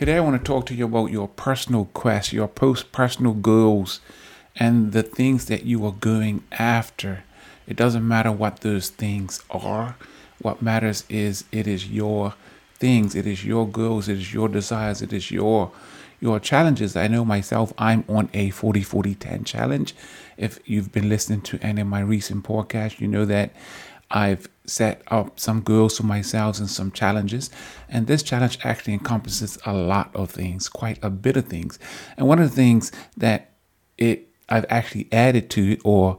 Today, I want to talk to you about your personal quest, your post personal goals, and the things that you are going after. It doesn't matter what those things are. What matters is it is your things, it is your goals, it is your desires, it is your your challenges. I know myself, I'm on a 40 40 10 challenge. If you've been listening to any of my recent podcasts, you know that I've set up some goals for myself and some challenges. And this challenge actually encompasses a lot of things, quite a bit of things. And one of the things that it I've actually added to or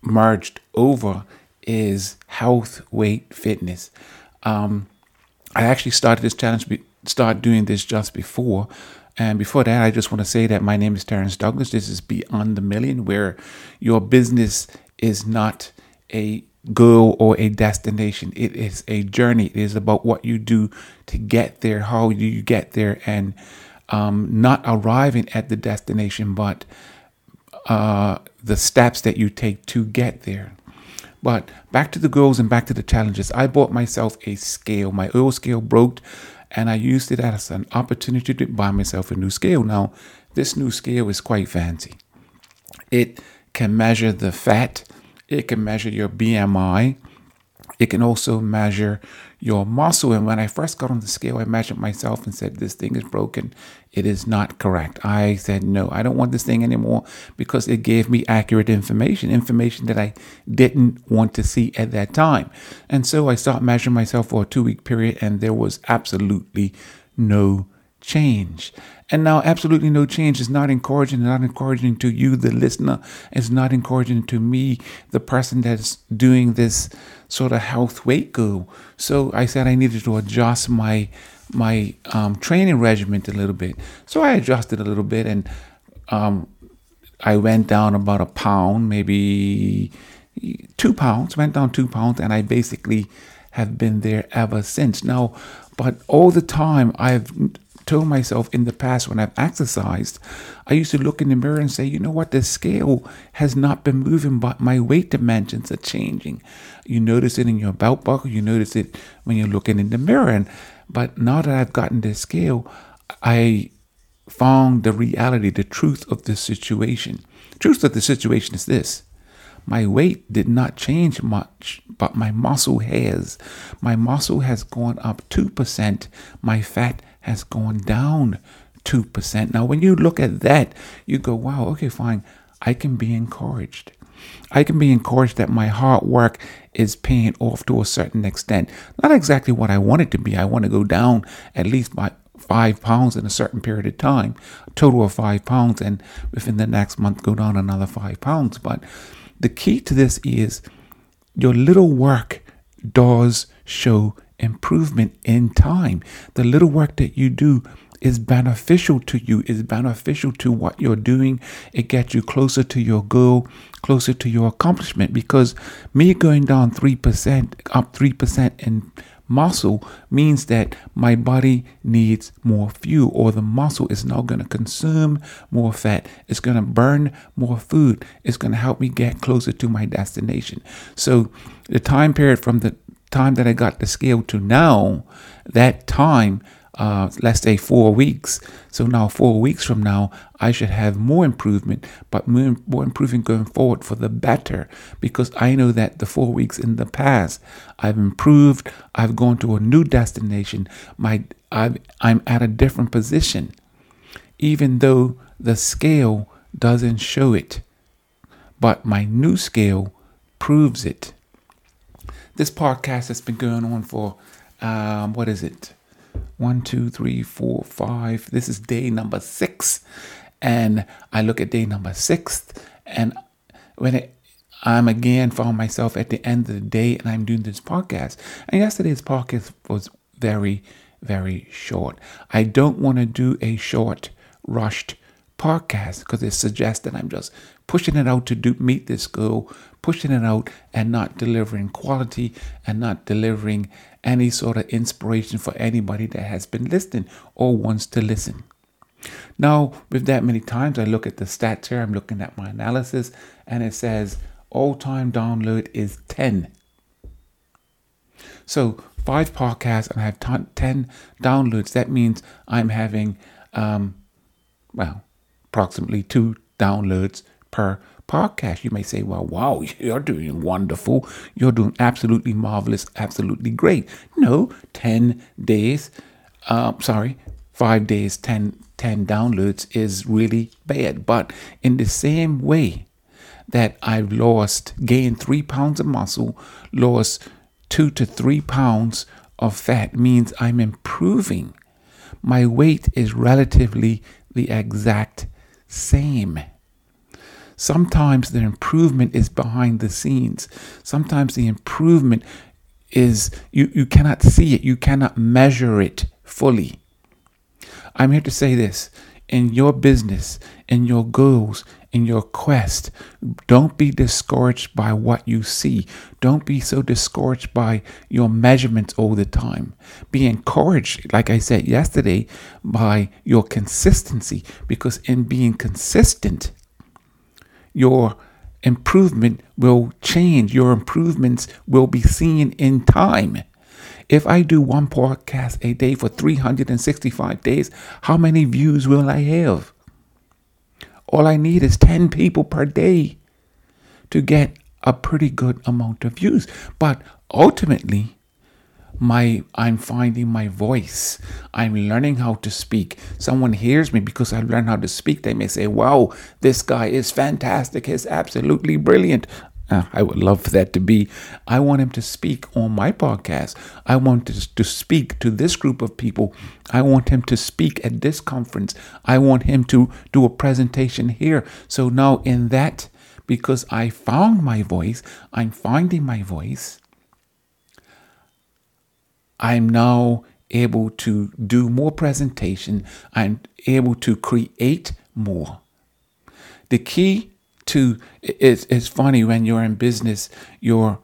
merged over is health, weight, fitness. Um, I actually started this challenge, start doing this just before. And before that, I just want to say that my name is Terrence Douglas. This is Beyond the Million, where your business is not a goal or a destination. It is a journey. It is about what you do to get there, how you get there, and um, not arriving at the destination, but uh, the steps that you take to get there. But back to the goals and back to the challenges. I bought myself a scale. My old scale broke, and I used it as an opportunity to buy myself a new scale. Now, this new scale is quite fancy. It can measure the fat, it can measure your BMI, it can also measure your muscle. And when I first got on the scale, I measured myself and said, This thing is broken. It is not correct. I said, No, I don't want this thing anymore because it gave me accurate information, information that I didn't want to see at that time. And so I started measuring myself for a two week period, and there was absolutely no change. And now, absolutely no change is not encouraging, not encouraging to you, the listener. It's not encouraging to me, the person that's doing this sort of health weight goal. So I said I needed to adjust my my um, training regimen a little bit. So I adjusted a little bit, and um, I went down about a pound, maybe two pounds. Went down two pounds, and I basically have been there ever since. Now, but all the time I've told myself in the past when I've exercised, I used to look in the mirror and say, you know what, the scale has not been moving, but my weight dimensions are changing. You notice it in your belt buckle, you notice it when you're looking in the mirror. And but now that I've gotten this scale, I found the reality, the truth of the situation. Truth of the situation is this. My weight did not change much, but my muscle has. My muscle has gone up 2%. My fat has gone down 2%. Now, when you look at that, you go, wow, okay, fine. I can be encouraged. I can be encouraged that my hard work is paying off to a certain extent. Not exactly what I want it to be. I want to go down at least by five pounds in a certain period of time, a total of five pounds, and within the next month go down another five pounds. But the key to this is your little work does show improvement in time. The little work that you do is beneficial to you, is beneficial to what you're doing. It gets you closer to your goal, closer to your accomplishment. Because me going down 3%, up 3% in muscle means that my body needs more fuel, or the muscle is now going to consume more fat. It's going to burn more food. It's going to help me get closer to my destination. So, the time period from the time that I got the scale to now, that time, uh, let's say four weeks. So now, four weeks from now, I should have more improvement, but more, more improvement going forward for the better because I know that the four weeks in the past, I've improved. I've gone to a new destination. My i I'm at a different position, even though the scale doesn't show it, but my new scale proves it. This podcast has been going on for, um, what is it? One, two, three, four, five. This is day number six. And I look at day number six, and when it, I'm again found myself at the end of the day and I'm doing this podcast. And yesterday's podcast was very, very short. I don't want to do a short, rushed podcast because it suggests that I'm just pushing it out to do meet this goal, pushing it out and not delivering quality and not delivering any sort of inspiration for anybody that has been listening or wants to listen. Now, with that many times, I look at the stats here, I'm looking at my analysis, and it says all time download is 10. So five podcasts and I have t- 10 downloads, that means I'm having, um, well, approximately two downloads per podcast. You may say, well, wow, you're doing wonderful. You're doing absolutely marvelous, absolutely great. No, 10 days, uh, sorry, five days, 10, 10 downloads is really bad. But in the same way that I've lost, gained three pounds of muscle, lost two to three pounds of fat, means I'm improving. My weight is relatively the exact same. Sometimes the improvement is behind the scenes. Sometimes the improvement is you, you cannot see it, you cannot measure it fully. I'm here to say this in your business, in your goals, in your quest, don't be discouraged by what you see. Don't be so discouraged by your measurements all the time. Be encouraged, like I said yesterday, by your consistency, because in being consistent, your improvement will change. Your improvements will be seen in time. If I do one podcast a day for 365 days, how many views will I have? All I need is 10 people per day to get a pretty good amount of views. But ultimately, my I'm finding my voice. I'm learning how to speak. Someone hears me because I've learned how to speak. They may say, "Wow, this guy is fantastic. He's absolutely brilliant." Uh, I would love for that to be. I want him to speak on my podcast. I want to, to speak to this group of people. I want him to speak at this conference. I want him to do a presentation here. So now, in that, because I found my voice, I'm finding my voice. I'm now able to do more presentation. I'm able to create more. The key to it's, it's funny when you're in business, you're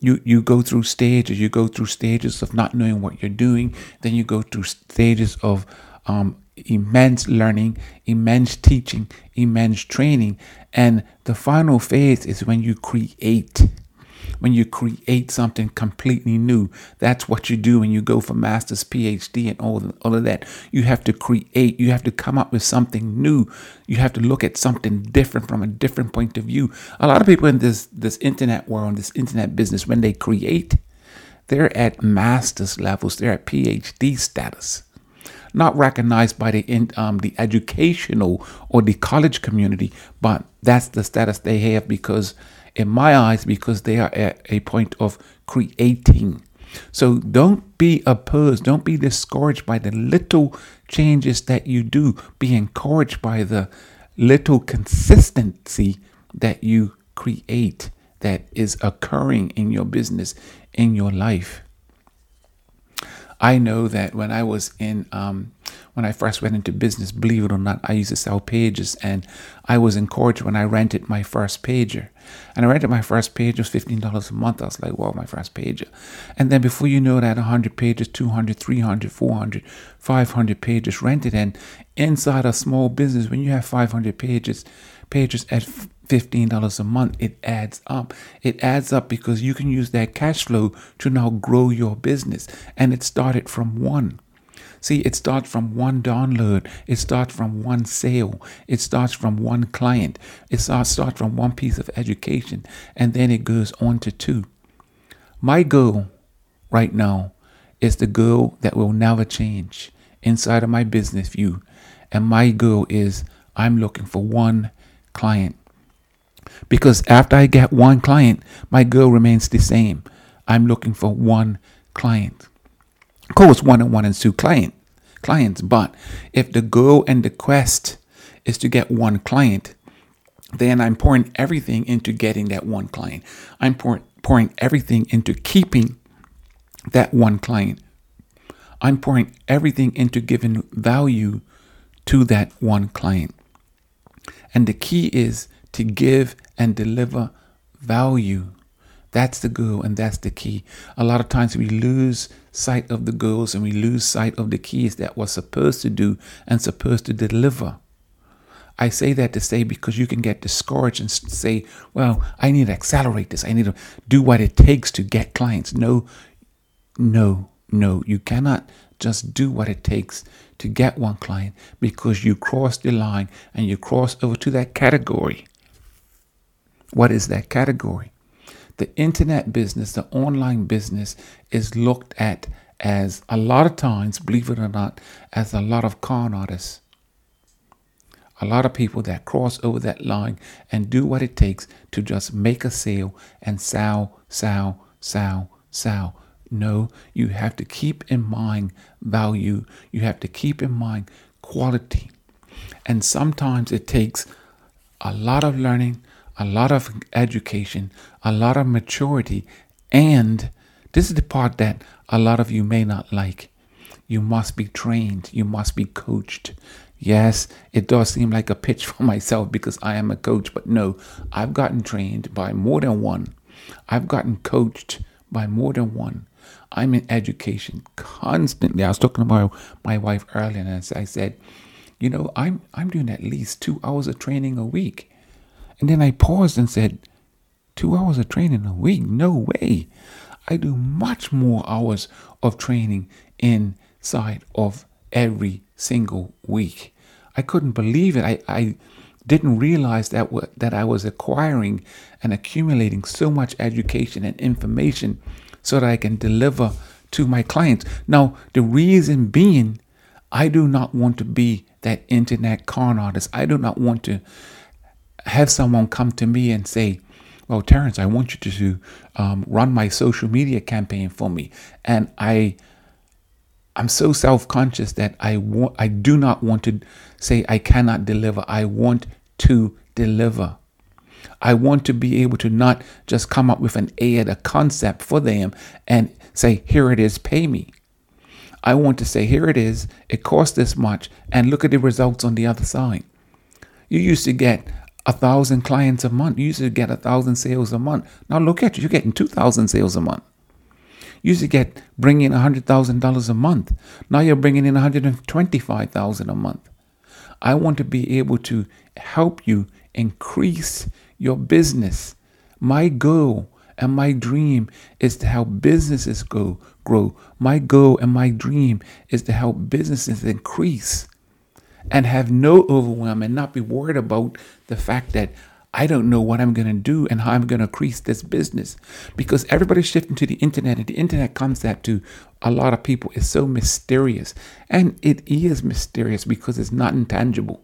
you you go through stages. You go through stages of not knowing what you're doing. Then you go through stages of um, immense learning, immense teaching, immense training, and the final phase is when you create when you create something completely new. That's what you do when you go for master's, PhD, and all, all of that. You have to create, you have to come up with something new. You have to look at something different from a different point of view. A lot of people in this, this internet world, this internet business, when they create, they're at master's levels, they're at PhD status not recognized by the um, the educational or the college community, but that's the status they have because in my eyes because they are at a point of creating. So don't be opposed, don't be discouraged by the little changes that you do. Be encouraged by the little consistency that you create that is occurring in your business, in your life. I know that when I was in, um, when I first went into business, believe it or not, I used to sell pages, and I was encouraged when I rented my first pager. And I rented my first page was fifteen dollars a month. I was like, "Wow, my first pager!" And then before you know that, hundred pages, 200, 300, 400, 500 pages rented, and inside a small business, when you have five hundred pages, pages at $15 a month, it adds up. It adds up because you can use that cash flow to now grow your business. And it started from one. See, it starts from one download. It starts from one sale. It starts from one client. It starts from one piece of education. And then it goes on to two. My goal right now is the goal that will never change inside of my business view. And my goal is I'm looking for one client because after I get one client, my goal remains the same. I'm looking for one client. Of course, one-on-one and two client clients. But if the goal and the quest is to get one client, then I'm pouring everything into getting that one client. I'm pouring, pouring everything into keeping that one client. I'm pouring everything into giving value to that one client. And the key is to give and deliver value. That's the goal and that's the key. A lot of times we lose sight of the goals and we lose sight of the keys that we're supposed to do and supposed to deliver. I say that to say because you can get discouraged and say, well, I need to accelerate this. I need to do what it takes to get clients. No, no, no, you cannot just do what it takes to get one client because you cross the line and you cross over to that category. What is that category? The internet business, the online business is looked at as a lot of times, believe it or not, as a lot of con artists. A lot of people that cross over that line and do what it takes to just make a sale and sell, sell, sell, sell. No, you have to keep in mind value. You have to keep in mind quality. And sometimes it takes a lot of learning, a lot of education, a lot of maturity. And this is the part that a lot of you may not like. You must be trained, you must be coached. Yes, it does seem like a pitch for myself because I am a coach, but no, I've gotten trained by more than one. I've gotten coached by more than one. I'm in education constantly. I was talking about my wife earlier, and I said, you know, I'm I'm doing at least two hours of training a week. And then I paused and said, two hours of training a week? No way. I do much more hours of training inside of every single week. I couldn't believe it. I, I didn't realize that that I was acquiring and accumulating so much education and information so that I can deliver to my clients. Now, the reason being, I do not want to be that internet con artist. I do not want to have someone come to me and say, well, Terrence, I want you to um, run my social media campaign for me. And I, I'm so self-conscious that I want, I do not want to say I cannot deliver. I want to deliver. I want to be able to not just come up with an ad, a concept for them and say, here it is, pay me. I want to say, here it is, it costs this much, and look at the results on the other side. You used to get a thousand clients a month. You used to get a thousand sales a month. Now look at you, you're getting 2,000 sales a month. You used to get bringing $100,000 a month. Now you're bringing in 125,000 a month. I want to be able to help you increase your business. My goal and my dream is to help businesses go grow. My goal and my dream is to help businesses increase and have no overwhelm and not be worried about the fact that I don't know what I'm going to do and how I'm going to increase this business because everybody's shifting to the internet and the internet concept to a lot of people is so mysterious and it is mysterious because it's not intangible.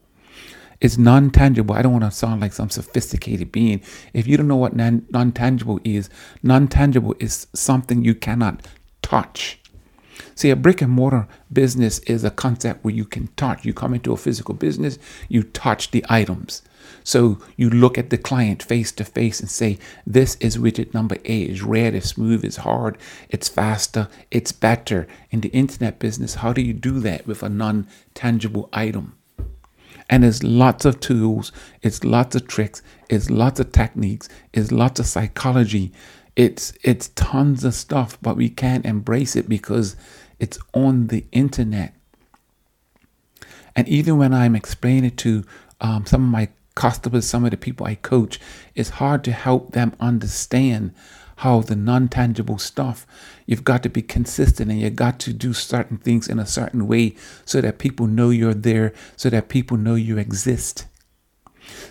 It's non tangible. I don't want to sound like some sophisticated being. If you don't know what non tangible is, non tangible is something you cannot touch. See, a brick and mortar business is a concept where you can touch. You come into a physical business, you touch the items. So you look at the client face to face and say, This is widget number A. It's red, it's smooth, it's hard, it's faster, it's better. In the internet business, how do you do that with a non tangible item? And there's lots of tools, it's lots of tricks, it's lots of techniques, it's lots of psychology. It's it's tons of stuff, but we can't embrace it because it's on the internet. And even when I'm explaining it to um, some of my customers, some of the people I coach, it's hard to help them understand how the non tangible stuff, you've got to be consistent and you've got to do certain things in a certain way so that people know you're there, so that people know you exist.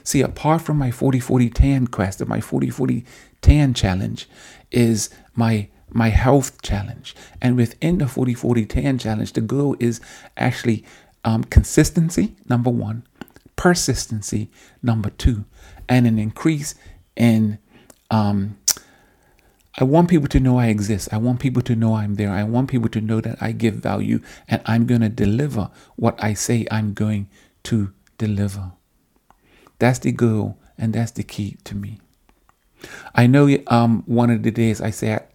See, apart from my 40 40 tan quest, and my 40 40 tan challenge is my my health challenge. And within the 40 40 tan challenge, the goal is actually um, consistency, number one, persistency, number two, and an increase in um, I want people to know I exist. I want people to know I'm there. I want people to know that I give value and I'm going to deliver what I say I'm going to deliver. That's the goal and that's the key to me. I know um, one of the days I said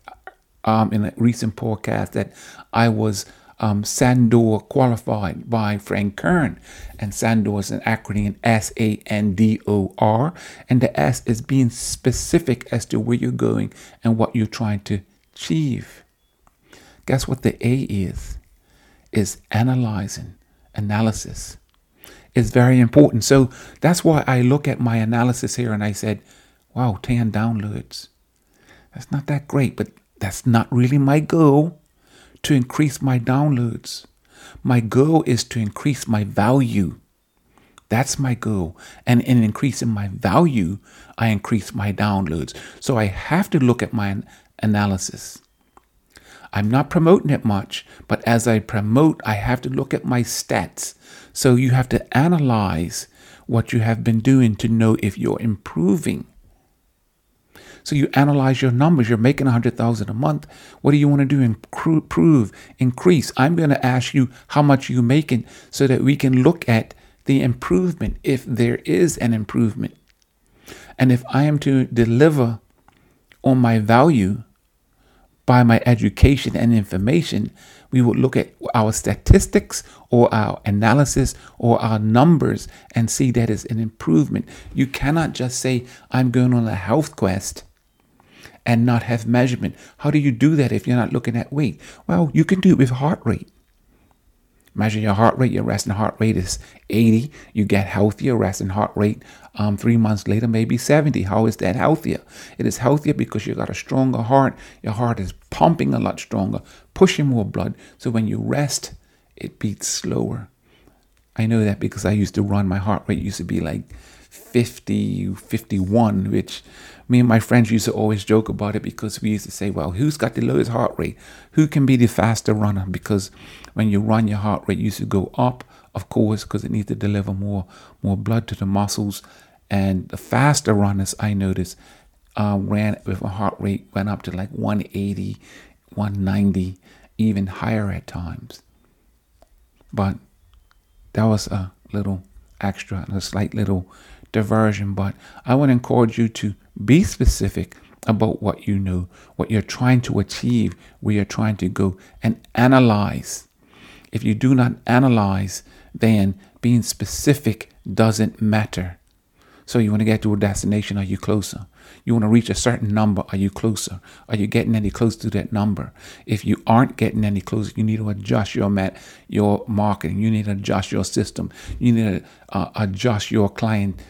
um, in a recent podcast that I was um, Sandor qualified by Frank Kern. And Sandor is an acronym S A N D O R. And the S is being specific as to where you're going and what you're trying to achieve. Guess what the A is? Is analyzing, analysis. It's very important. So that's why I look at my analysis here and I said, wow, 10 downloads. That's not that great, but that's not really my goal. to increase my downloads. My goal is to increase my value. That's my goal. And in increasing my value, I increase my downloads. So I have to look at my analysis. I'm not promoting it much, but as I promote, I have to look at my stats. So you have to analyze what you have been doing to know if you're improving. So you analyze your numbers. You're making 100,000 a month. What do you want to do? Improve, increase. I'm going to ask you how much you're making so that we can look at the improvement if there is an improvement. And if I am to deliver on my value by my education and information, we would look at our statistics or our analysis or our numbers and see that as an improvement. You cannot just say, I'm going on a health quest and not have measurement. How do you do that if you're not looking at weight? Well, you can do it with heart rate. Measure your heart rate. Your resting heart rate is 80. You get healthier. Resting heart rate um, three months later, maybe 70. How is that healthier? It is healthier because you've got a stronger heart. Your heart is pumping a lot stronger, pushing more blood. So when you rest, it beats slower. I know that because I used to run. My heart rate used to be like 50, 51, which me and my friends used to always joke about it because we used to say, well, who's got the lowest heart rate? Who can be the faster runner? Because when you run, your heart rate used to go up, of course, because it needs to deliver more, more blood to the muscles. And the faster runners I noticed uh, ran with a heart rate went up to like 180, 190, even higher at times. But that was a little extra, a slight little diversion. But I would encourage you to be specific about what you know, what you're trying to achieve, where you're trying to go, and analyze. If you do not analyze, then being specific doesn't matter. So you want to get to a destination, are you closer? You want to reach a certain number, are you closer? Are you getting any closer to that number? If you aren't getting any closer, you need to adjust your mat, your marketing. You need to adjust your system. You need to uh, adjust your client,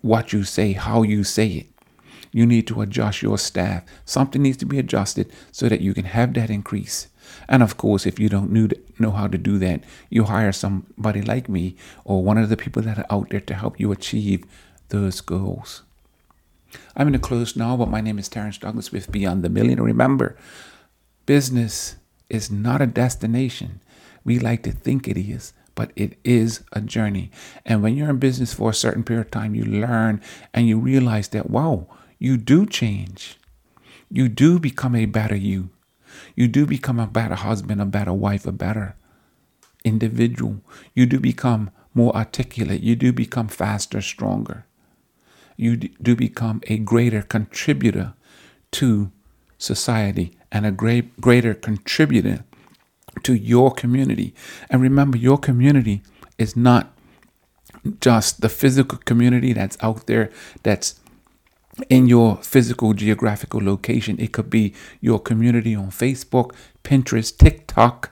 what you say, how you say it. You need to adjust your staff. Something needs to be adjusted so that you can have that increase. And of course, if you don't know how to do that, you hire somebody like me or one of the people that are out there to help you achieve those goals. I'm going to close now, but my name is Terrence Douglas with Beyond the Million. Remember, business is not a destination. We like to think it is, but it is a journey. And when you're in business for a certain period of time, you learn and you realize that, wow, you do change. You do become a better you. You do become a better husband, a better wife, a better individual. You do become more articulate. You do become faster, stronger. You do become a greater contributor to society and a great, greater contributor to your community. And remember, your community is not just the physical community that's out there that's in your physical geographical location. It could be your community on Facebook, Pinterest, TikTok.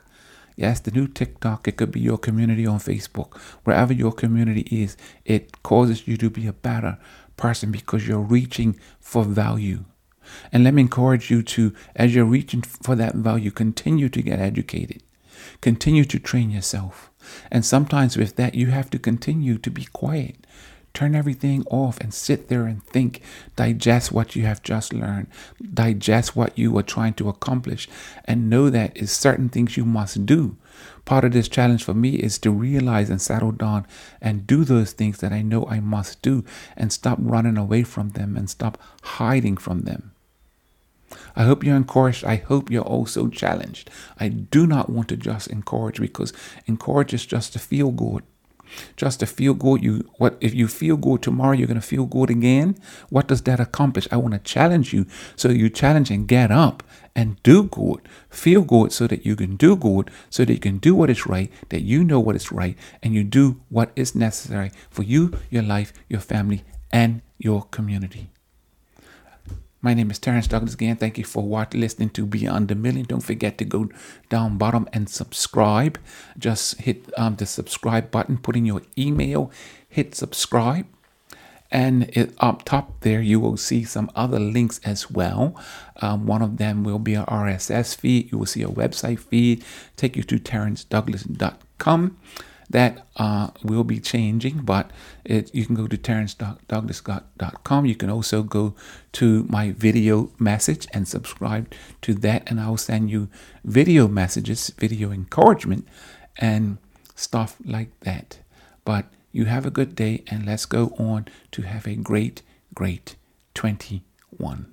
Yes, the new TikTok. It could be your community on Facebook. Wherever your community is, it causes you to be a better person because you're reaching for value. And let me encourage you to, as you're reaching for that value, continue to get educated, continue to train yourself. And sometimes with that, you have to continue to be quiet Turn everything off and sit there and think. Digest what you have just learned. Digest what you are trying to accomplish. And know that is certain things you must do. Part of this challenge for me is to realize and settle down and do those things that I know I must do and stop running away from them and stop hiding from them. I hope you're encouraged. I hope you're also challenged. I do not want to just encourage because encourage is just to feel good just to feel good you what if you feel good tomorrow you're going to feel good again what does that accomplish i want to challenge you so you challenge and get up and do good feel good so that you can do good so that you can do what is right that you know what is right and you do what is necessary for you your life your family and your community my name is Terrence Douglas again. Thank you for watching, listening to Beyond the Million. Don't forget to go down bottom and subscribe. Just hit um, the subscribe button, put in your email, hit subscribe. And it, up top there, you will see some other links as well. Um, one of them will be a RSS feed. You will see a website feed, take you to terencedouglas.com that uh, will be changing, but it, you can go to terencedouglas.com. You can also go to my video message and subscribe to that, and I'll send you video messages, video encouragement, and stuff like that. But you have a good day, and let's go on to have a great, great 21.